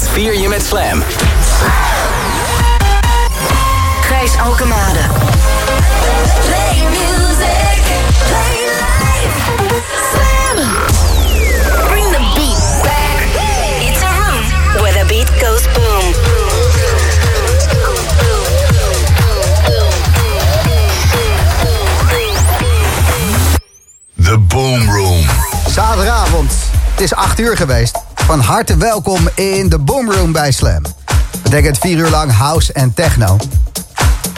weekend vier je met Slam. Gijs Alkemade. Play music. Play life. Slam. Bring the beat back. It's a room where the beat goes boom. The Boom Room. Zaterdagavond. Het is 8 uur geweest. Van harte welkom in de Boom Room bij Slam. Betekent 4 uur lang house en techno.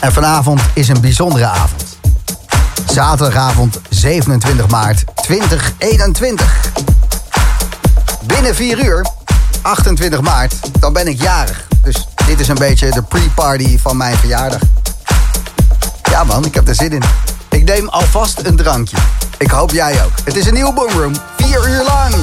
En vanavond is een bijzondere avond. Zaterdagavond 27 maart 2021. Binnen 4 uur, 28 maart, dan ben ik jarig. Dus dit is een beetje de pre-party van mijn verjaardag. Ja man, ik heb er zin in. Ik neem alvast een drankje. Ik hoop jij ook. Het is een nieuwe Boomroom. Vier uur lang.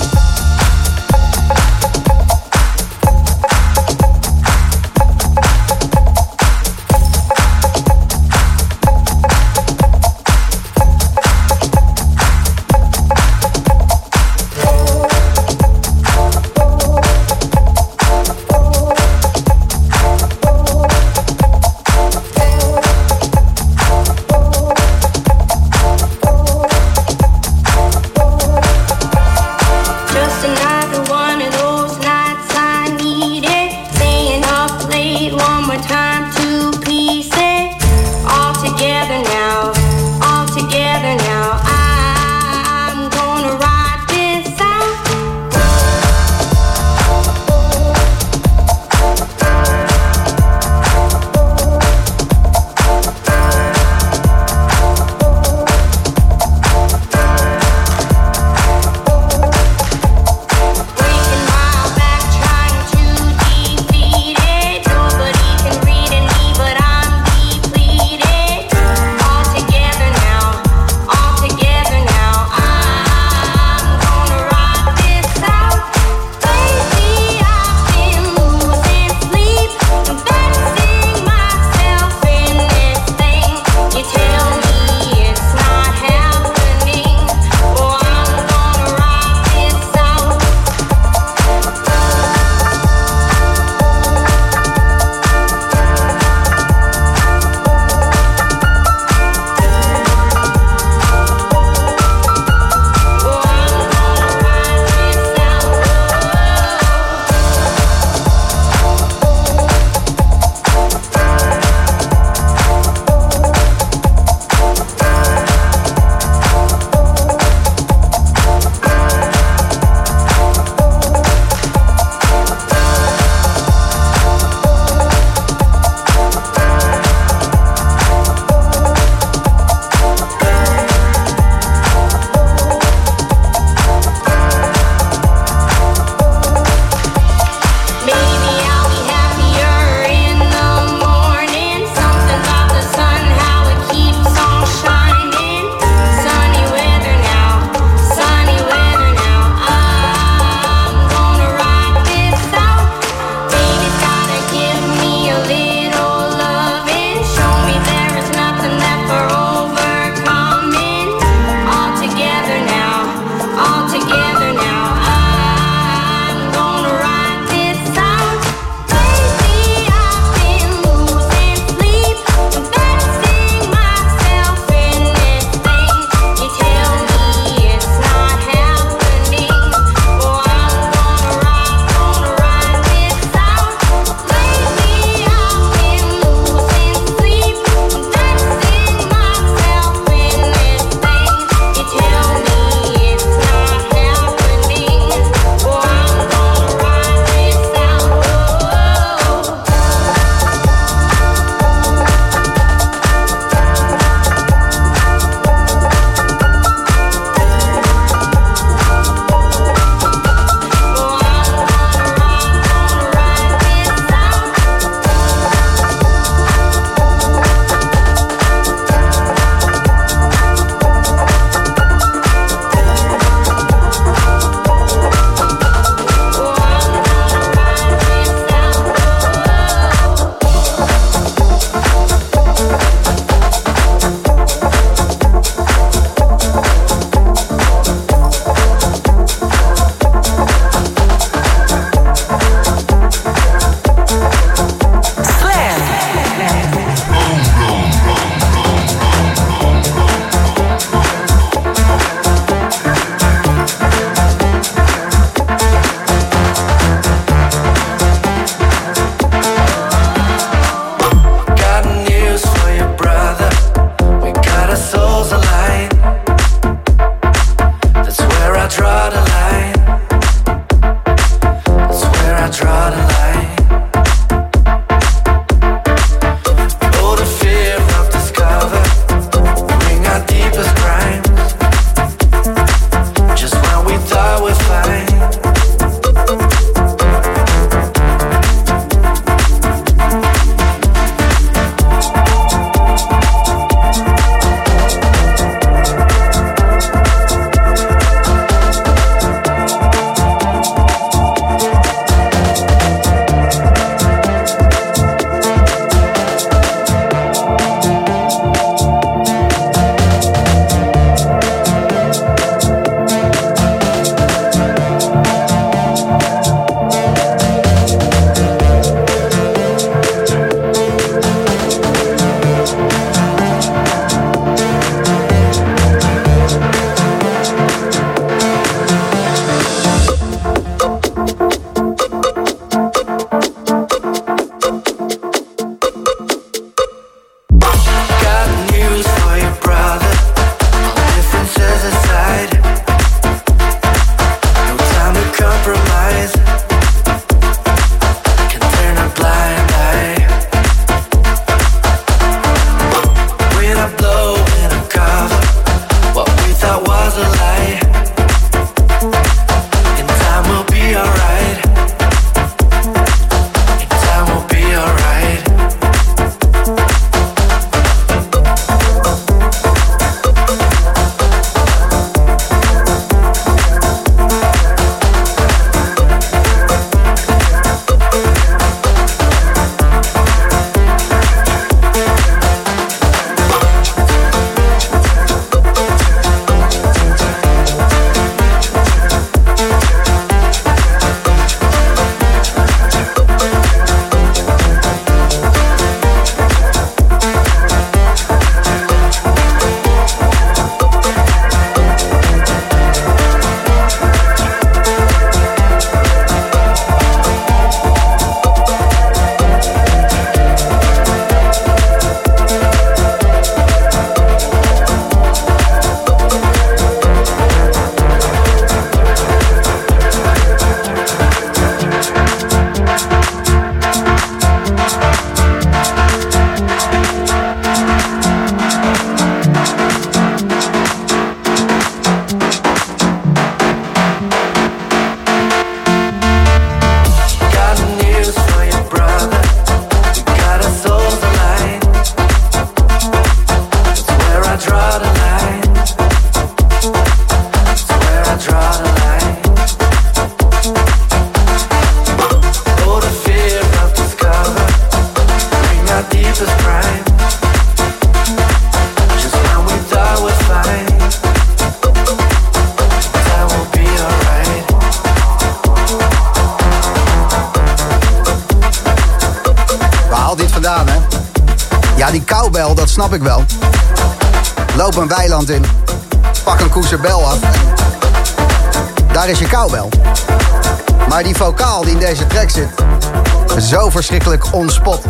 Verschrikkelijk onspot.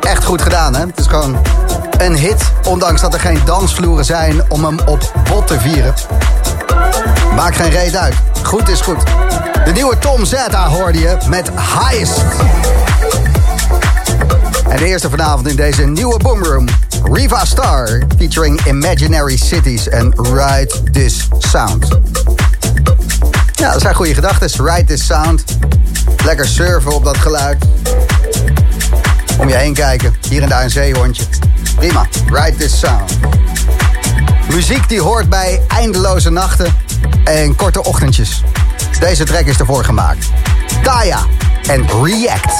Echt goed gedaan, hè? Het is gewoon een hit, ondanks dat er geen dansvloeren zijn om hem op bot te vieren. Maakt geen reet uit. Goed is goed. De nieuwe Tom Zeta hoorde je met Highest. En de eerste vanavond in deze nieuwe Boomroom. Riva Star featuring Imaginary Cities en Ride This Sound. Ja, dat zijn goede gedachten. Ride This Sound. Lekker surfen op dat geluid om je heen kijken. Hier en daar een zeehondje. Prima, ride this sound. Muziek die hoort bij eindeloze nachten en korte ochtendjes. Deze track is ervoor gemaakt. Daya en React.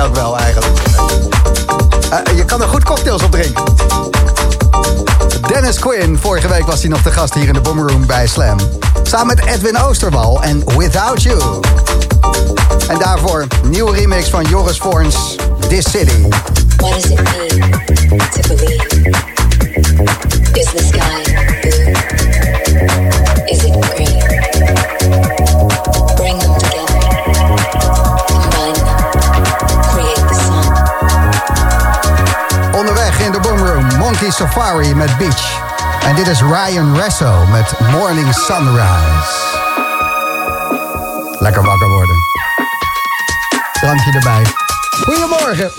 Ook wel eigenlijk. Uh, je kan er goed cocktails op drinken. Dennis Quinn, vorige week was hij nog de gast hier in de Boomroom bij Slam. Samen met Edwin Oosterwal en Without You. En daarvoor nieuwe remix van Joris Voorns, This City. What it? Met Beach. En dit is Ryan Resso met Morning Sunrise. Lekker wakker worden. Drankje erbij. Goedemorgen.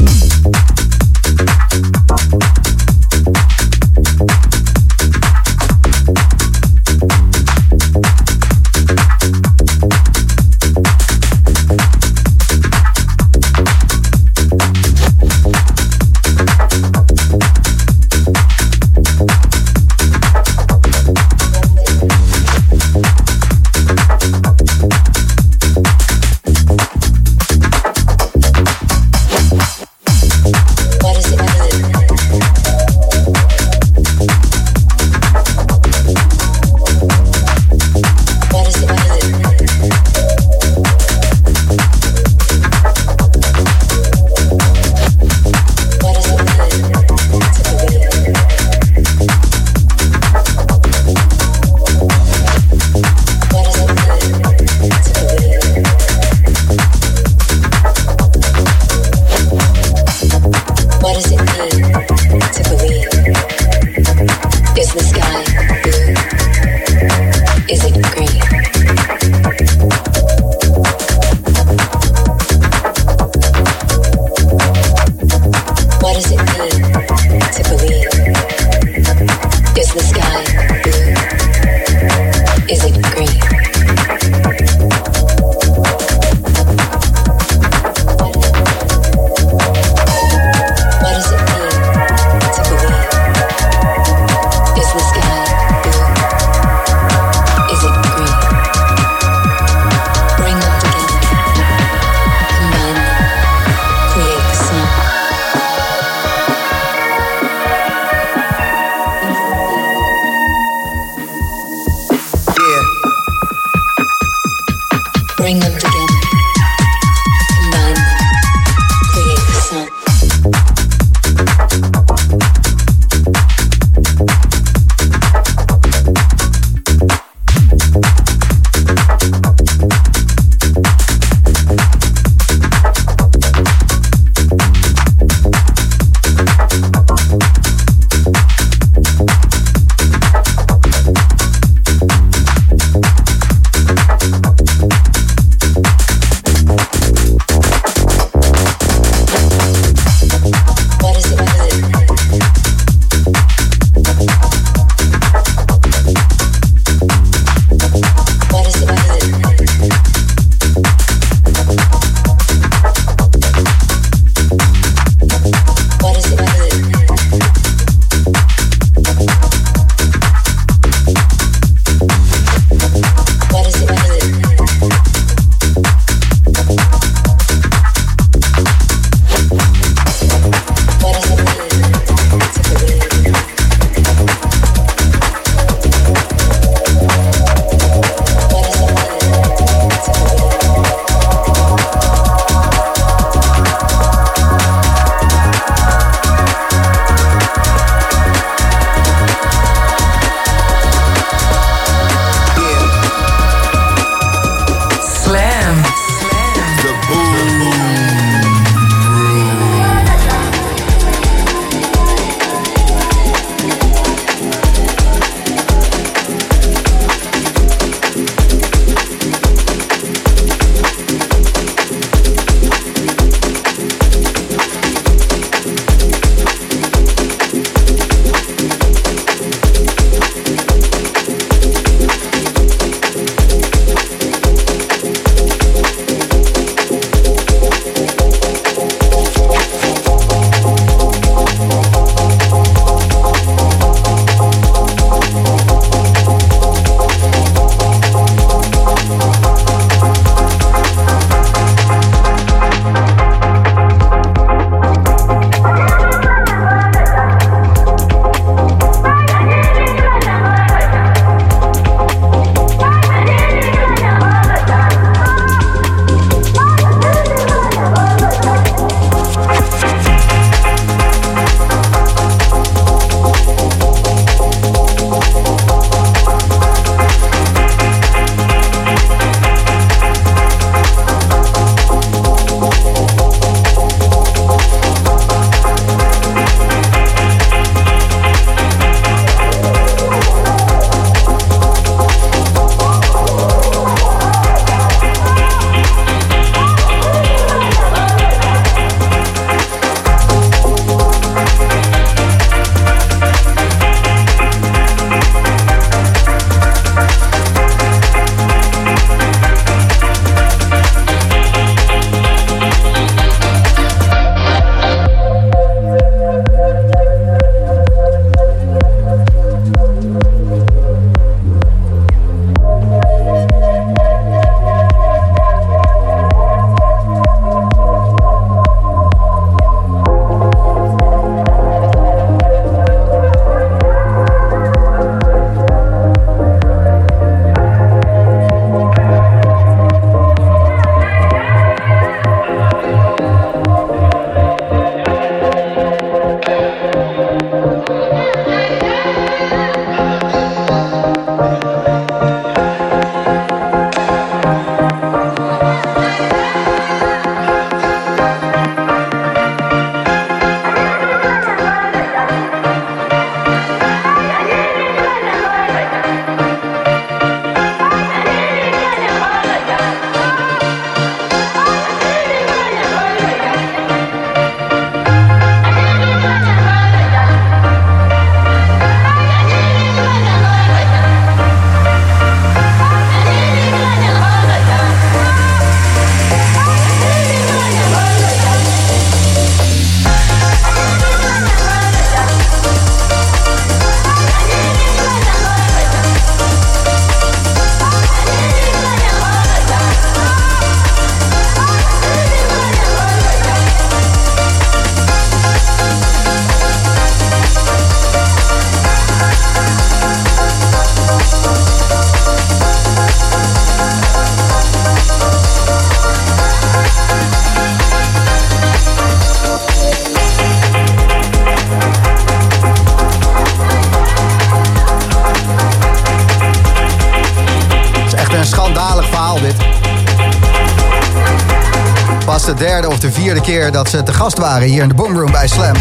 Dat ze te gast waren hier in de Boomroom bij Slam,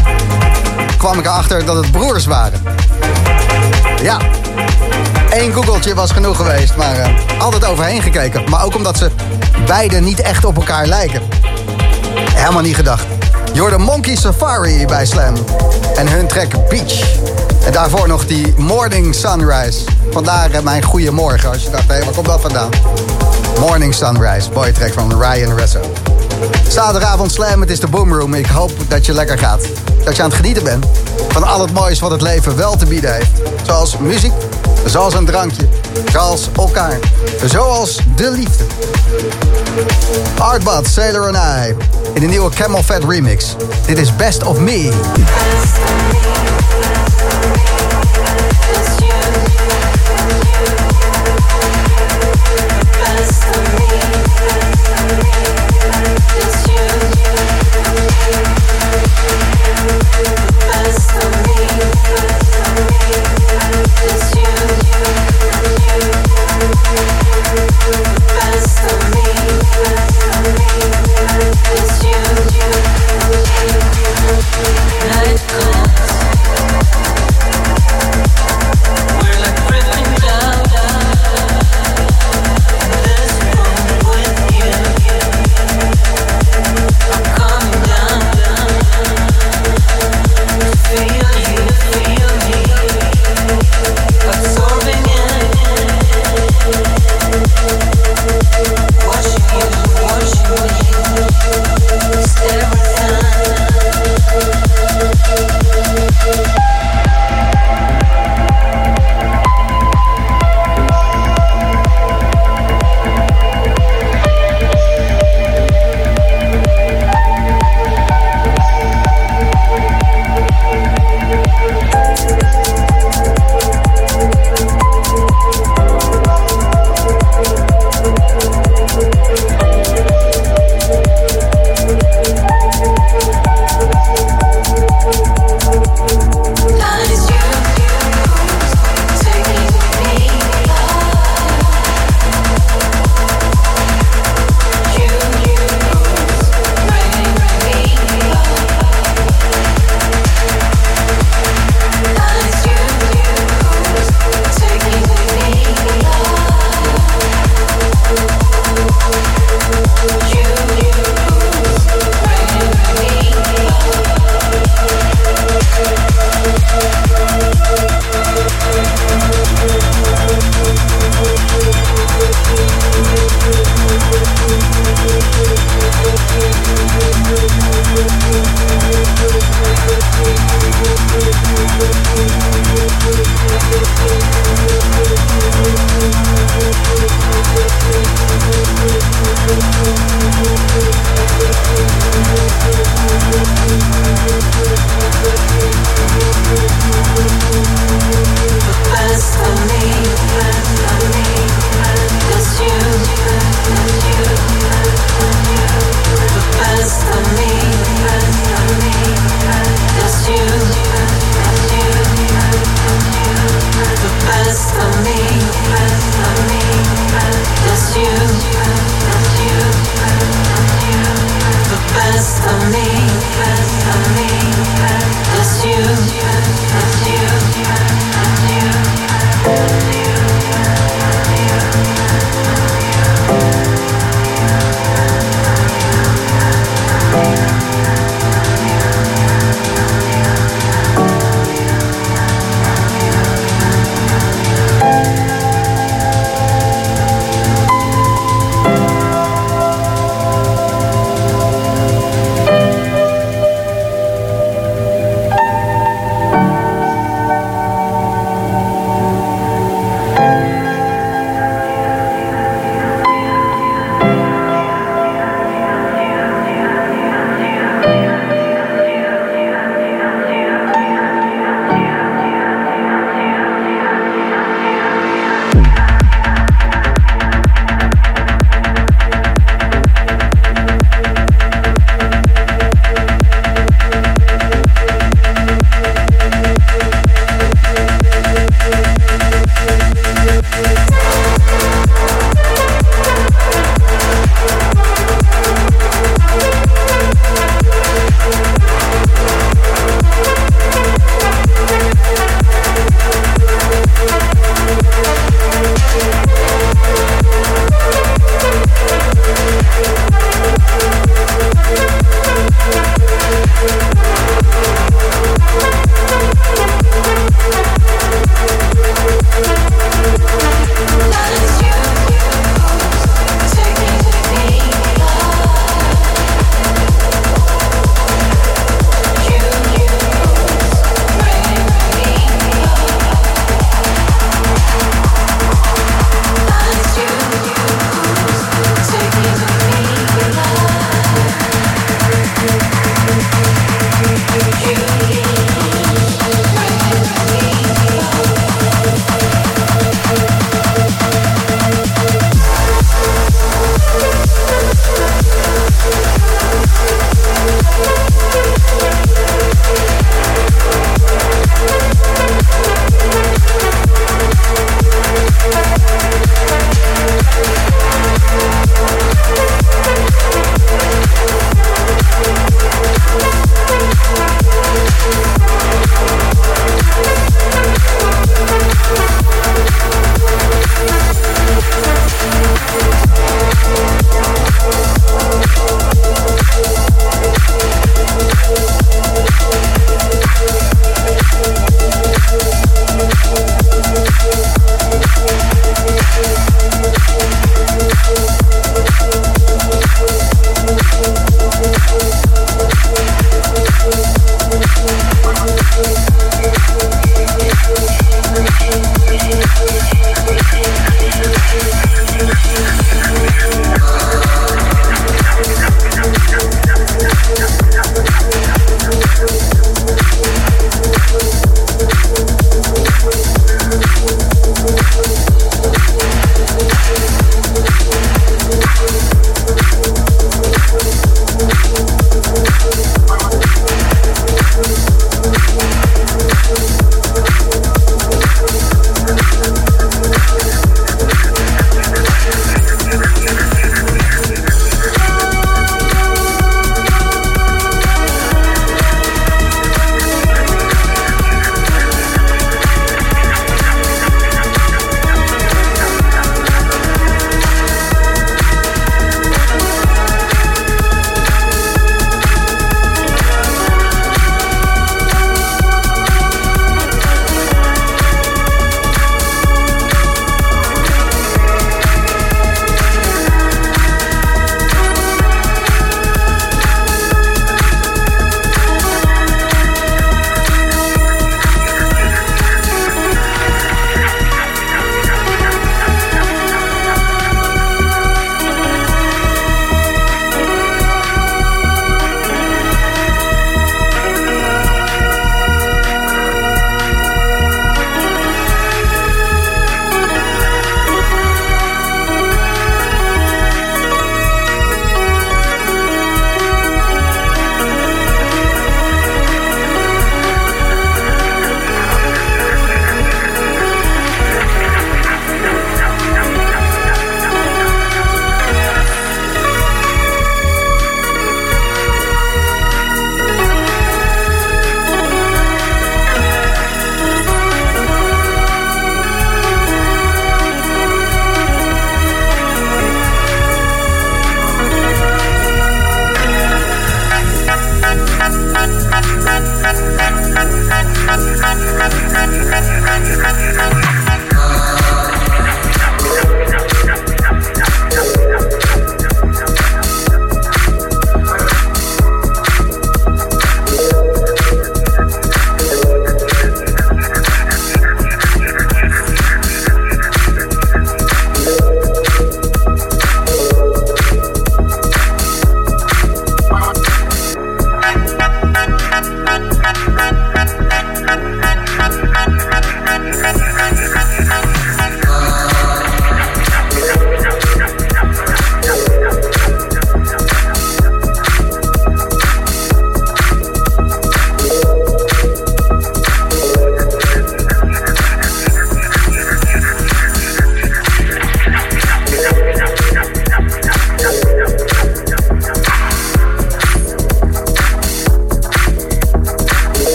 kwam ik erachter dat het broers waren. Ja, één googeltje was genoeg geweest, maar uh, altijd overheen gekeken. Maar ook omdat ze beide niet echt op elkaar lijken. Helemaal niet gedacht. De Monkey Safari bij Slam. En hun track Beach. En daarvoor nog die Morning Sunrise. Vandaar uh, mijn goede morgen. Als je dacht, hé, hey, waar komt dat vandaan? Morning Sunrise, boy track van Ryan Resso. Zaterdagavond Slam, het is de Boomroom. Ik hoop dat je lekker gaat. Dat je aan het genieten bent van al het moois wat het leven wel te bieden heeft. Zoals muziek, zoals een drankje, zoals elkaar, zoals de liefde. Artbad, Sailor and I, in de nieuwe Camel Fat remix. Dit is Best of Me.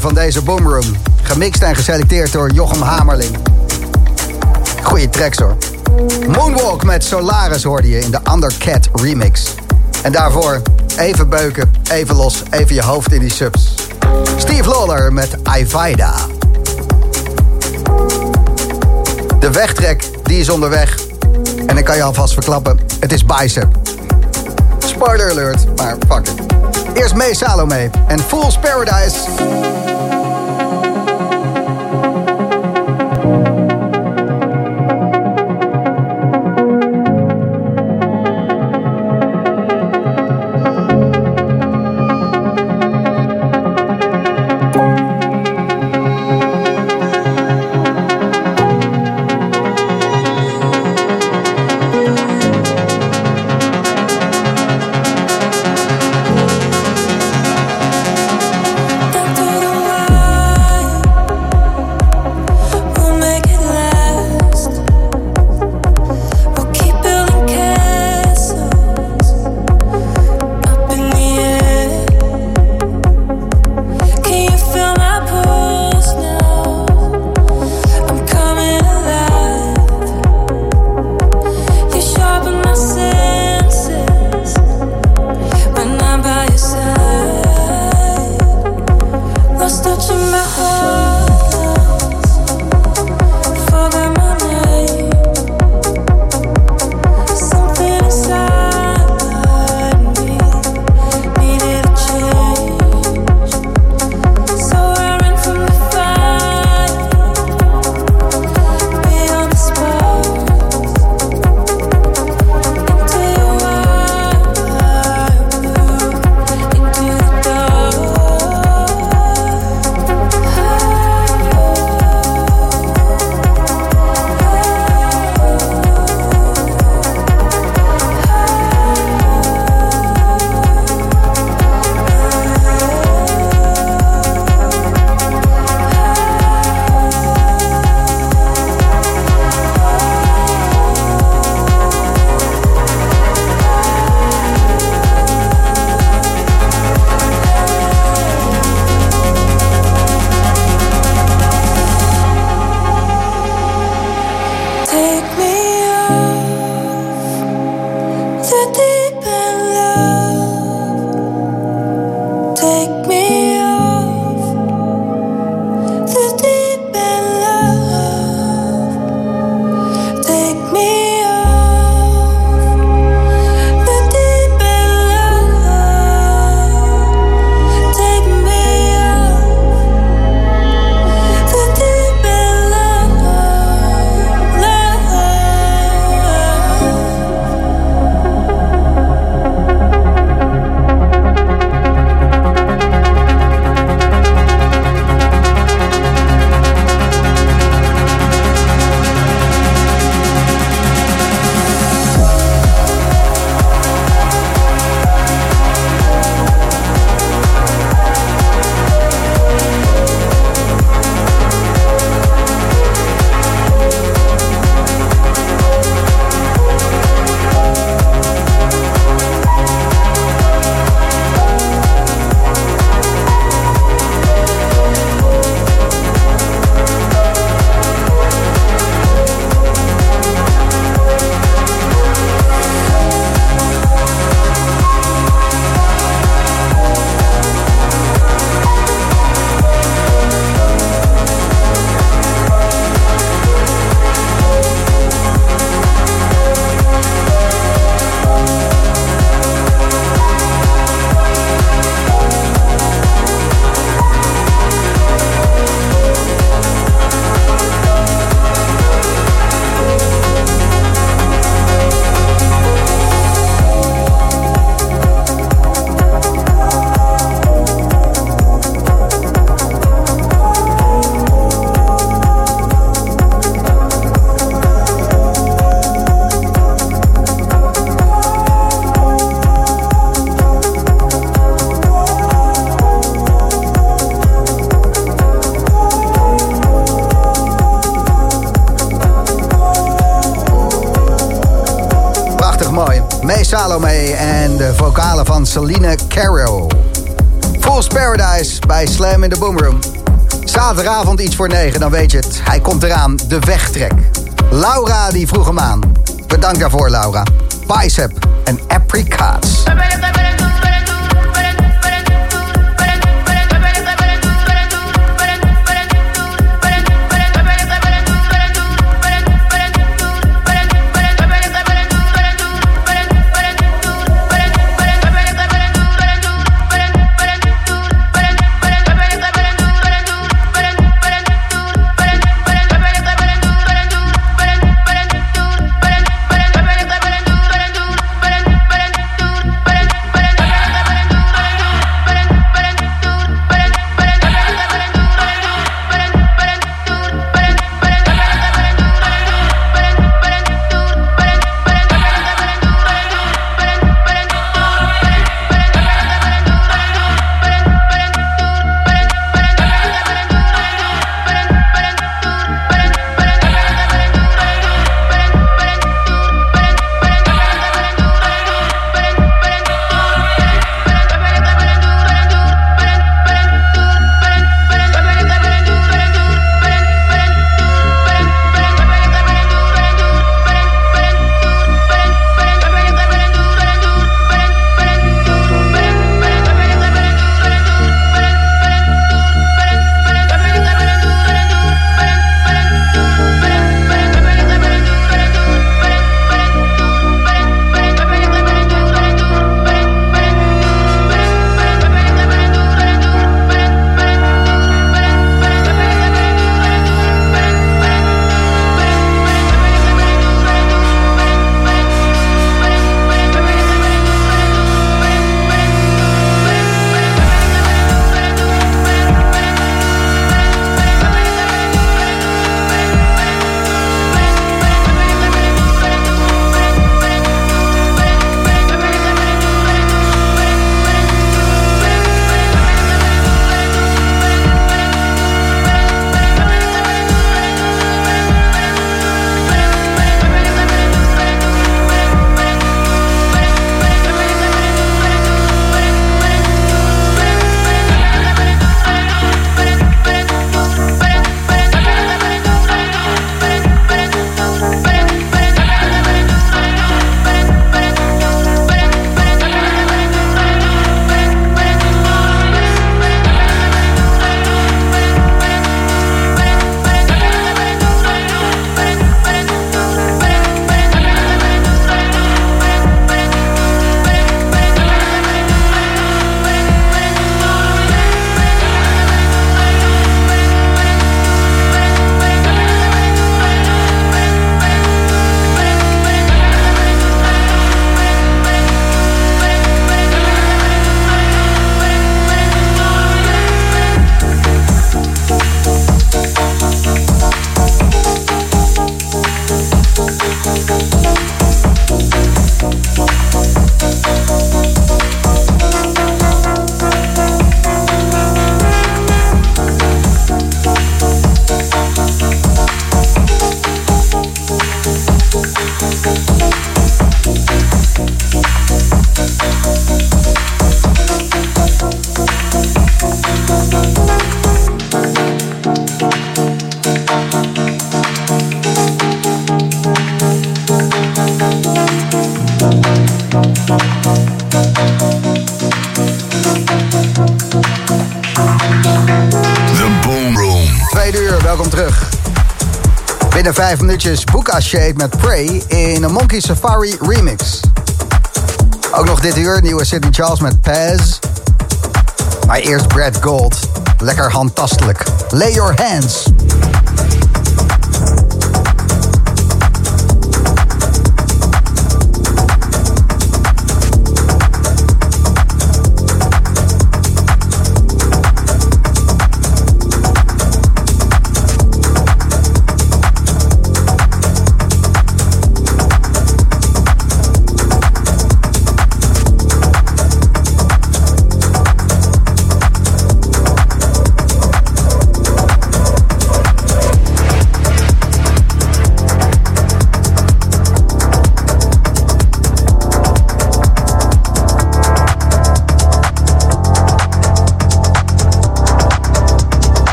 Van deze Boomroom. Gemixt en geselecteerd door Jochem Hamerling. Goeie tracks hoor. Moonwalk met Solaris hoorde je in de Undercat remix. En daarvoor even beuken, even los, even je hoofd in die subs. Steve Lawler met Ivida. De wegtrek, die is onderweg. En ik kan je alvast verklappen, het is Bicep. Spoiler alert, maar fuck it. Eerst May Salome en Fool's Paradise. Iets voor negen, dan weet je het. Hij komt eraan, de wegtrek. Laura die vroeg hem aan. Bedankt daarvoor, Laura. Bicep en apricots. Vijf minuutjes Buka Shape met Prey in een Monkey Safari remix. Ook nog dit uur, nieuwe Sidney Charles met Paz. Maar eerst Brad Gold. Lekker handtastelijk. Lay your hands.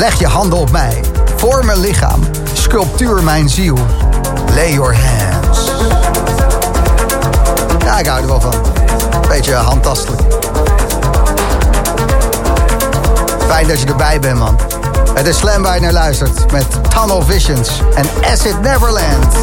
Leg je handen op mij. Vorm mijn lichaam. Sculptuur mijn ziel. Lay your hands. Ja, ik hou er wel van. Beetje handtastelijk. Fijn dat je erbij bent, man. Het is Slam naar luistert met Tunnel Visions en Acid Neverland.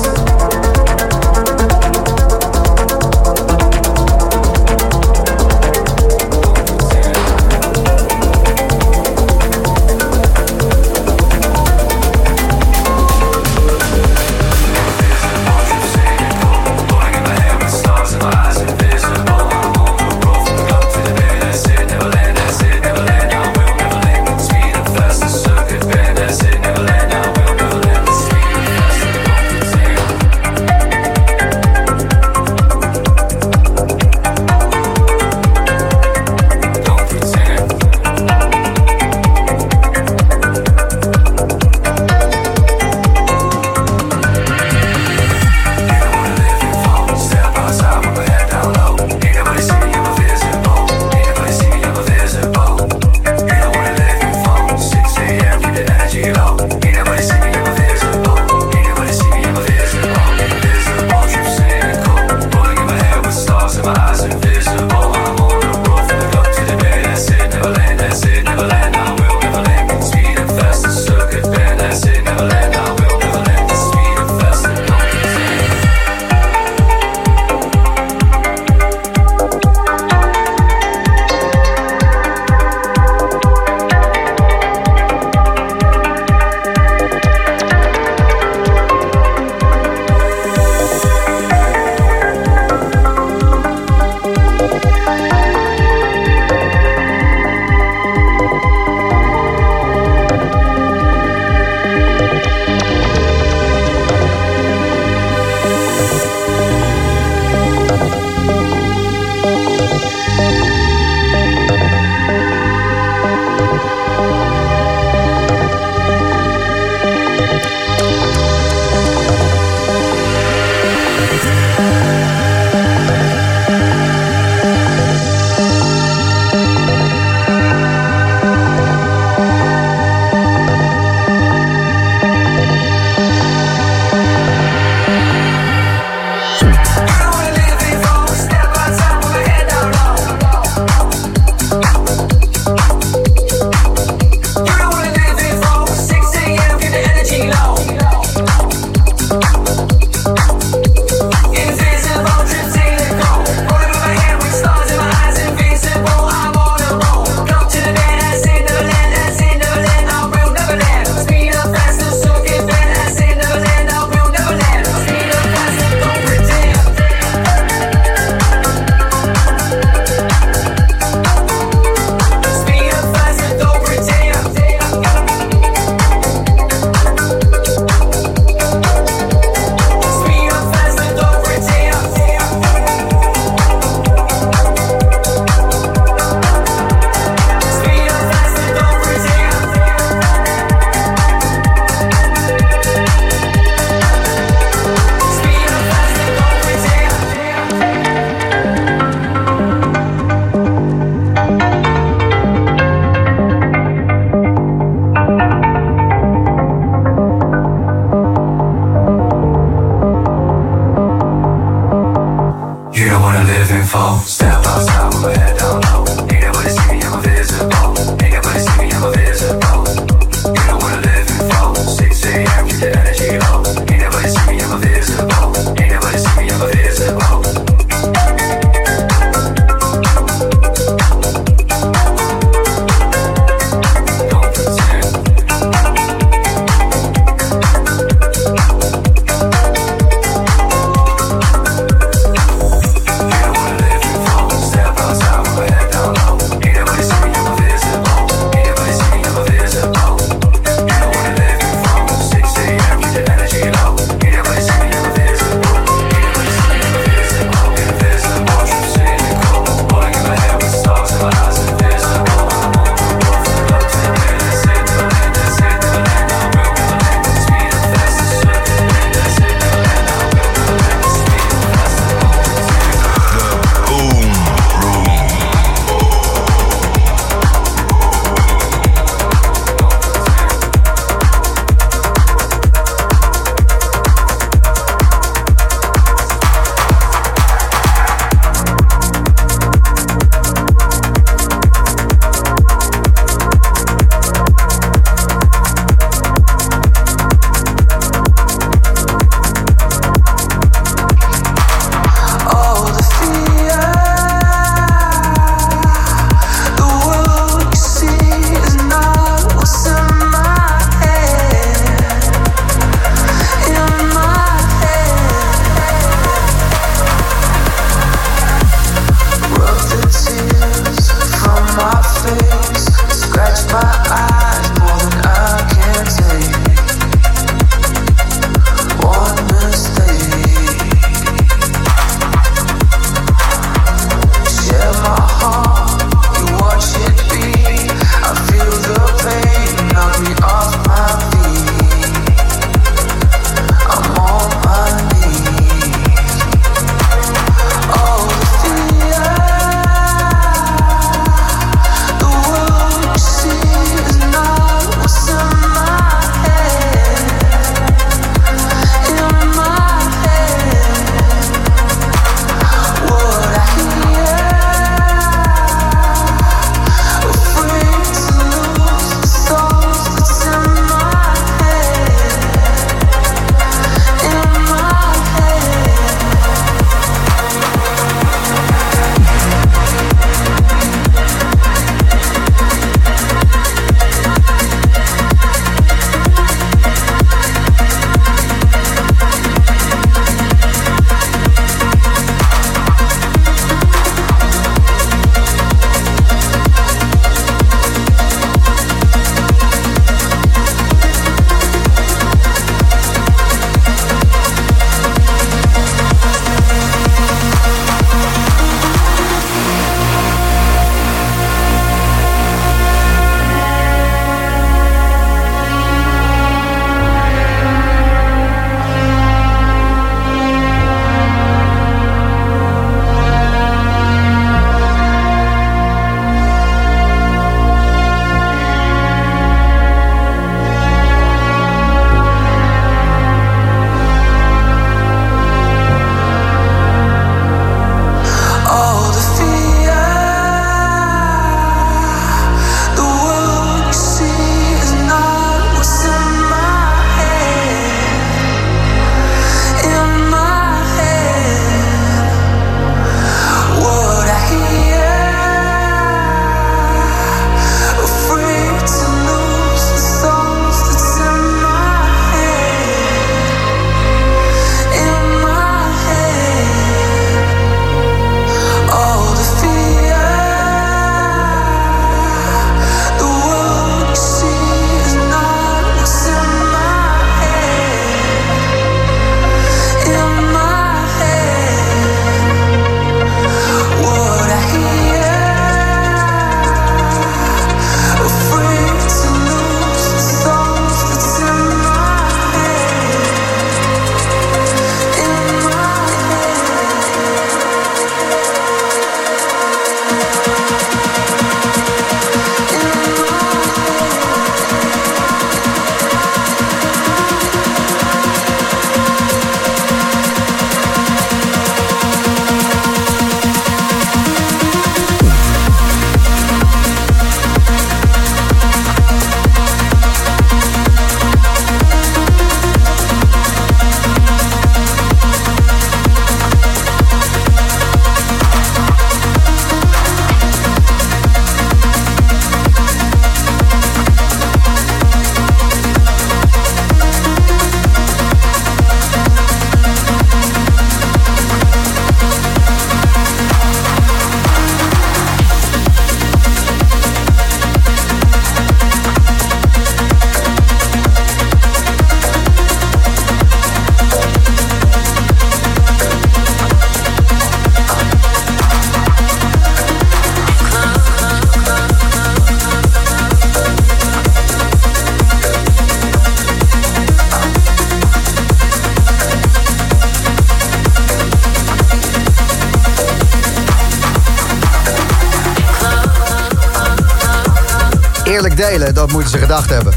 Dat moeten ze gedacht hebben.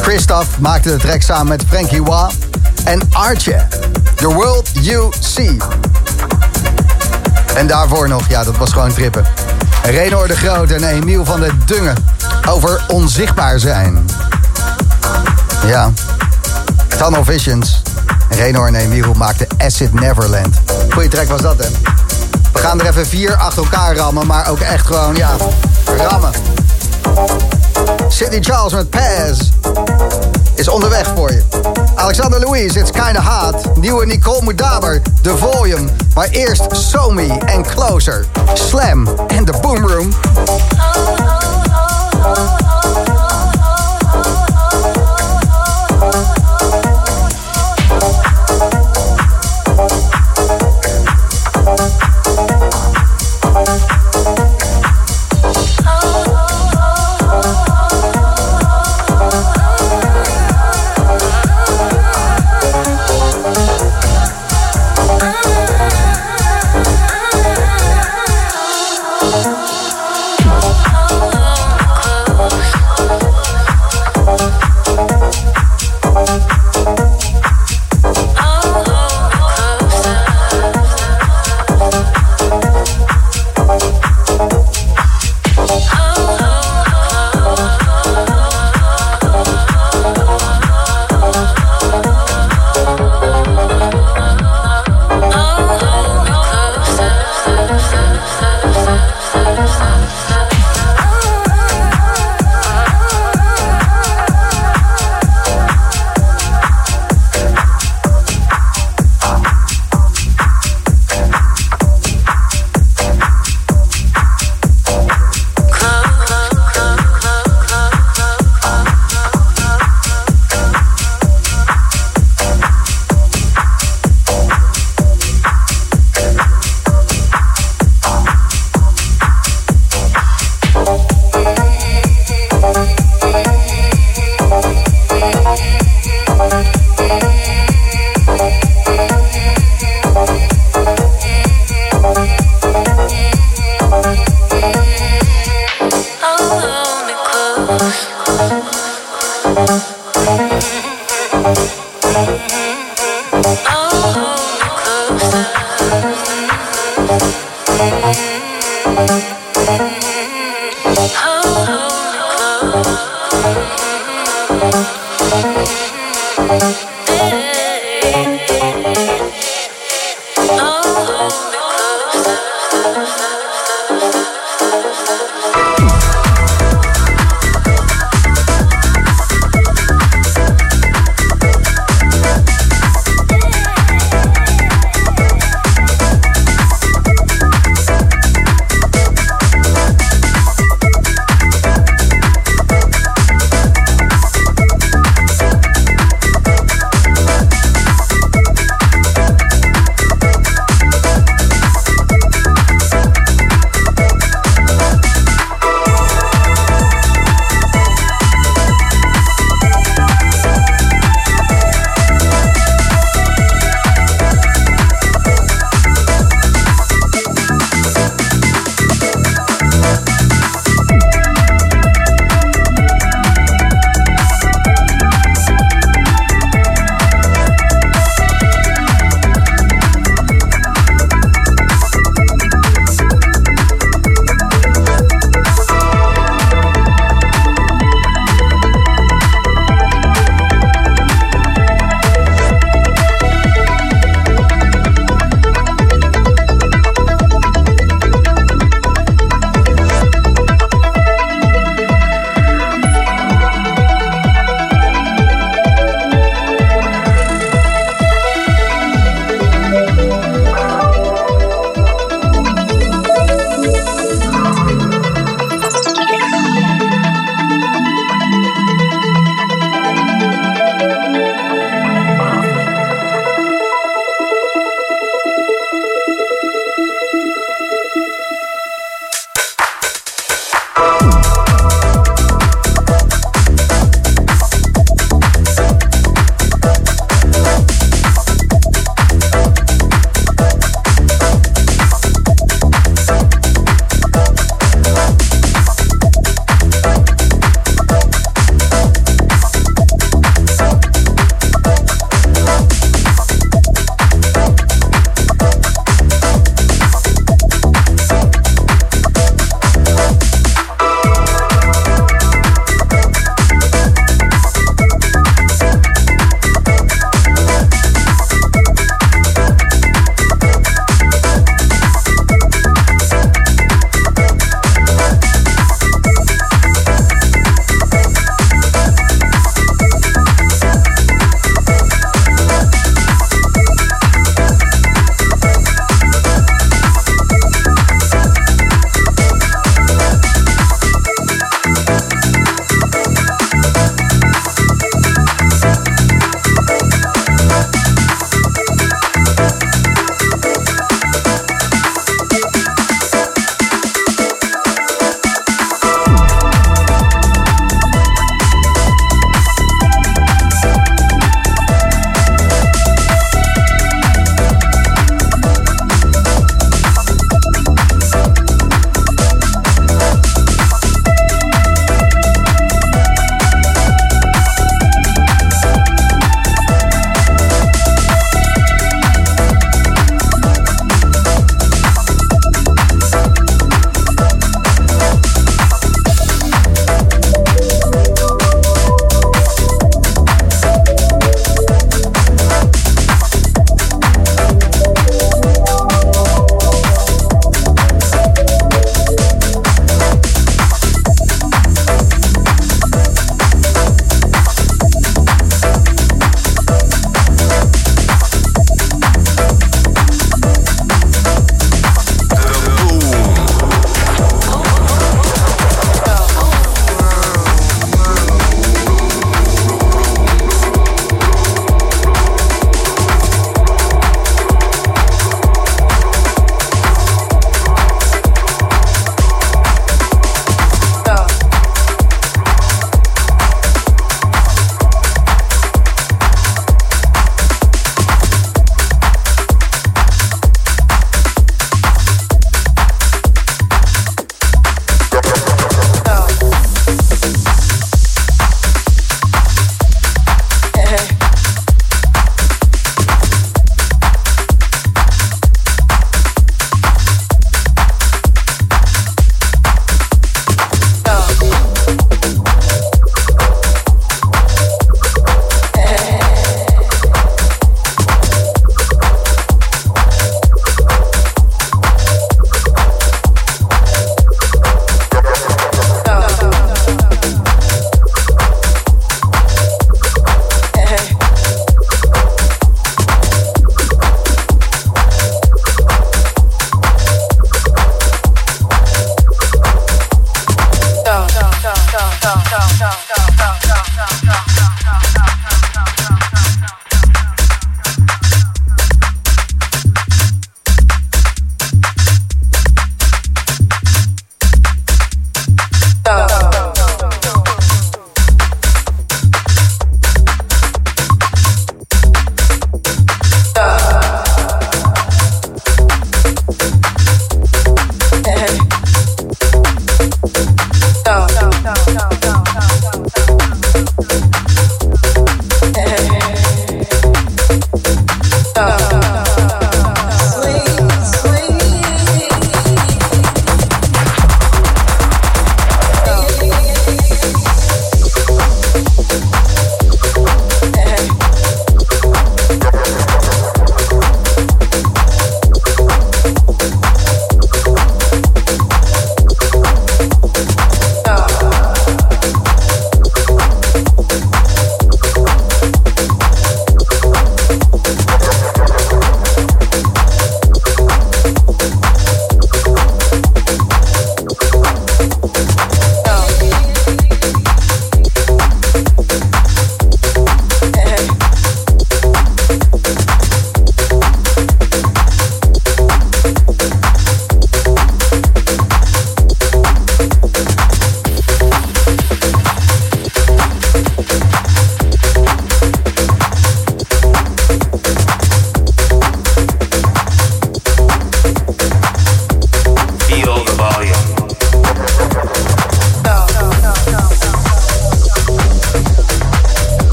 Christoph maakte de track samen met Frankie Wa en Arche. The World You See. En daarvoor nog, ja, dat was gewoon trippen. Renor de Groot en Emiel van der Dungen over onzichtbaar zijn. Ja, Tunnel Visions. Renor en Emiel maakten Acid Neverland. Goeie track was dat, hè? We gaan er even vier achter elkaar rammen, maar ook echt gewoon, ja, rammen. City Charles met Paz is onderweg voor je. Alexander Louise, It's Kinda Hot. Nieuwe Nicole Mudaber, The Volume. Maar eerst Somi en Closer. Slam en The Boom Room. Música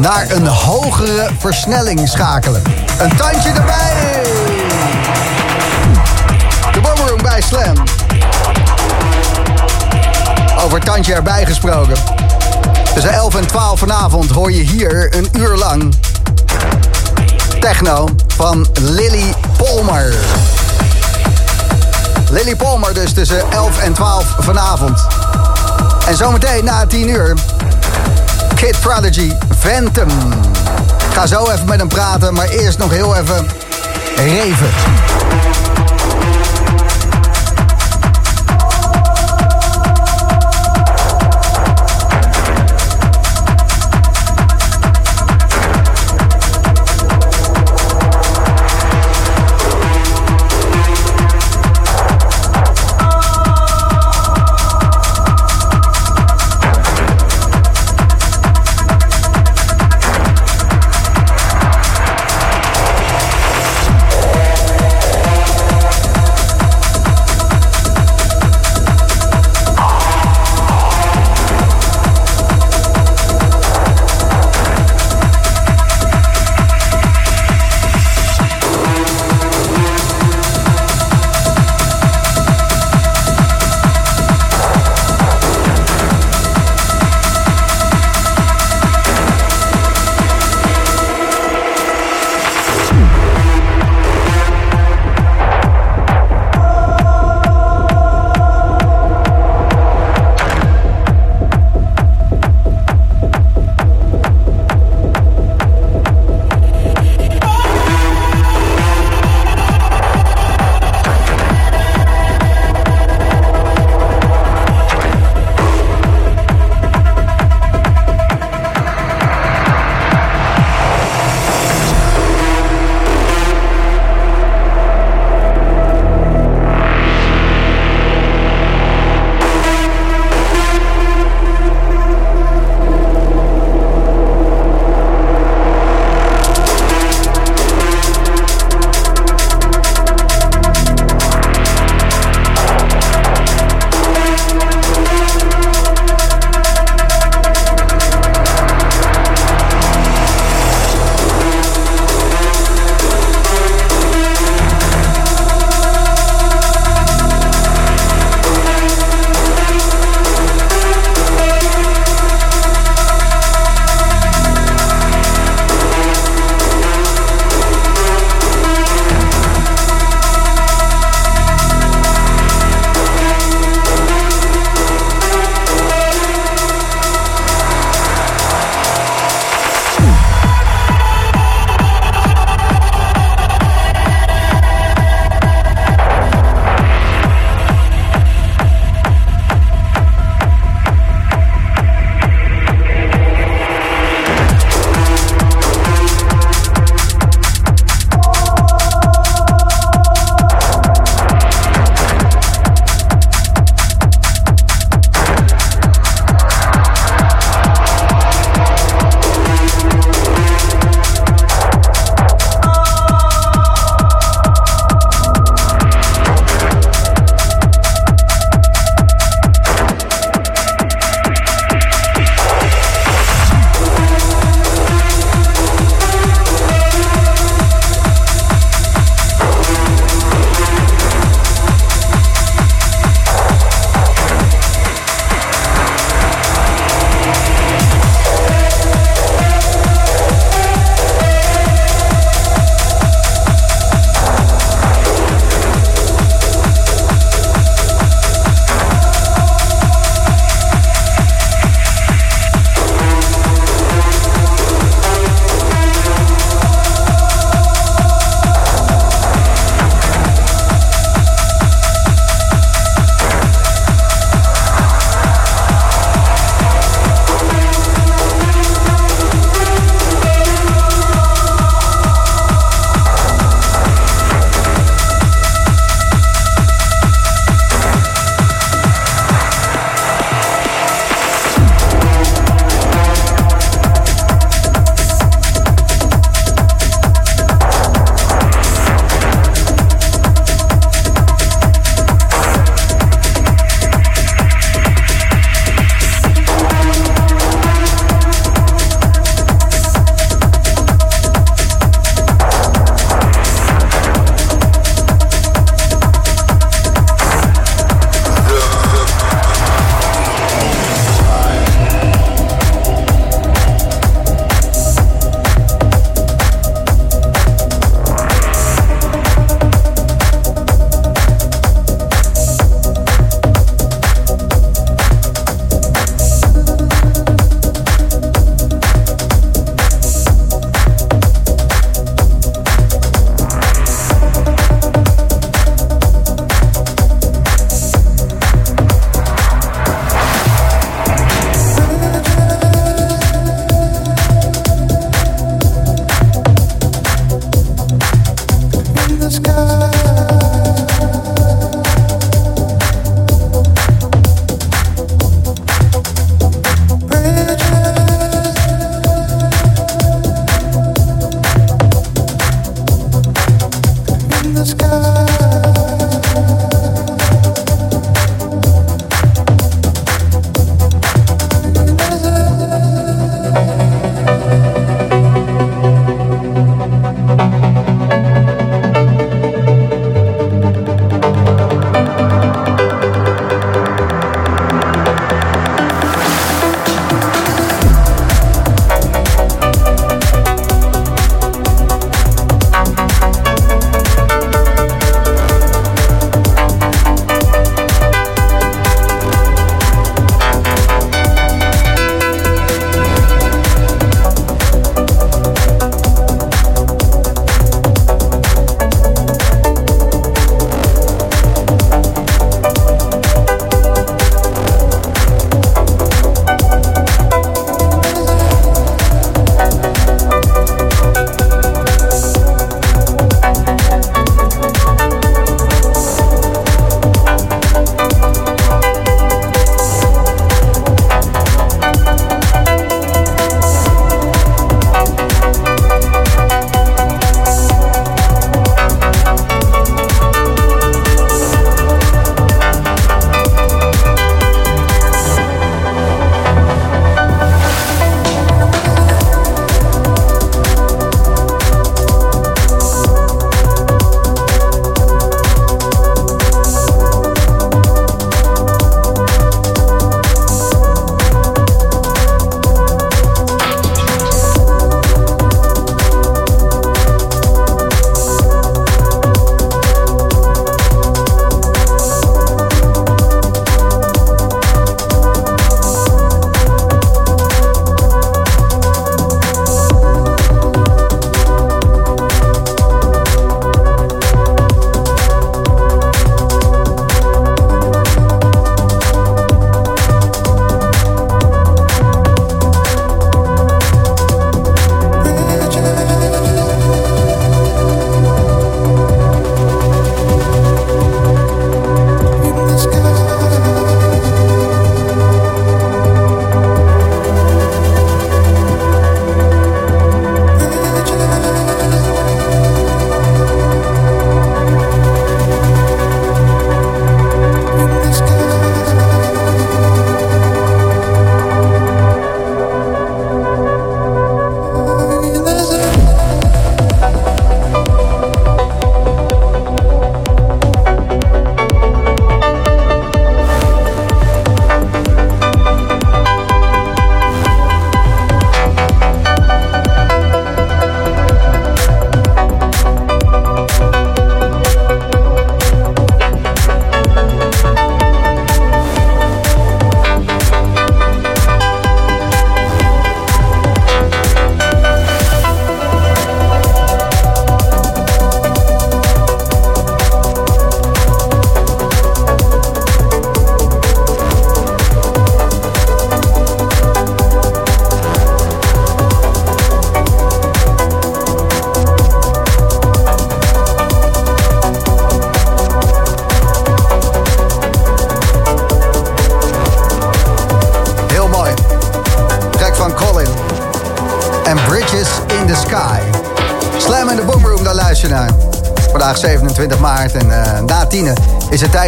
Naar een hogere versnelling schakelen. Een tandje erbij. De Boomroom bij Slam. Over tandje erbij gesproken. Tussen 11 en 12 vanavond hoor je hier een uur lang techno van Lily Palmer. Lily Palmer dus tussen 11 en 12 vanavond. En zometeen na 10 uur Kid Prodigy Phantom. Ik ga zo even met hem praten, maar eerst nog heel even reven.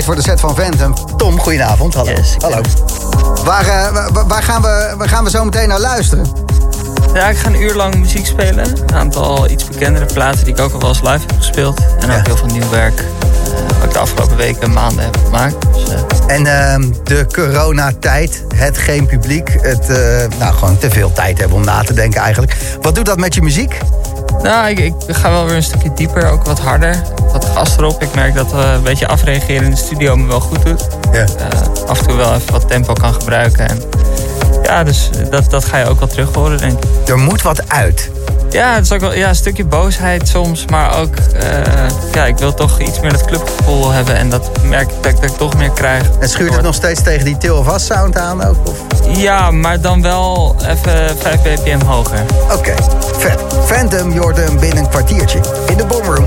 Tijd voor de set van Phantom. Tom, goedenavond. Hallo. Yes, Hallo. Waar, eh, wa- wa- waar, gaan we, waar gaan we zo meteen naar luisteren? Ja, ik ga een uur lang muziek spelen. Een aantal iets bekendere platen die ik ook al wel eens live heb gespeeld. En ook Ja. heel veel nieuw werk. eh, wat ik de afgelopen weken, maanden heb gemaakt. Dus, eh, En ehm, de coronatijd, het geen publiek, het nou, gewoon te veel tijd hebben om na te denken eigenlijk. Wat doet dat met je muziek? nou, ik, ik ga wel weer een stukje dieper, ook wat harder. Wat gas erop. Ik merk dat eh, een beetje afreageren in de studio me wel goed doet. Ja. Eh, af en toe wel even wat tempo kan gebruiken. En, ja, dus dat, dat ga je ook wel terug horen, denk ik. Er moet wat uit. Ja, het is ook wel ja, een stukje boosheid soms, maar ook, eh, ja, ik wil toch iets meer dat clubgevoel hebben en dat merk ik dat, ik- dat ik toch meer krijg. En schuurt het nog steeds tegen die Til of As sound aan ook? Of? Ja, maar dan wel even 5 bpm hoger. Oké, vet. Phantom, Jordan binnen een kwartiertje in de Boomroom.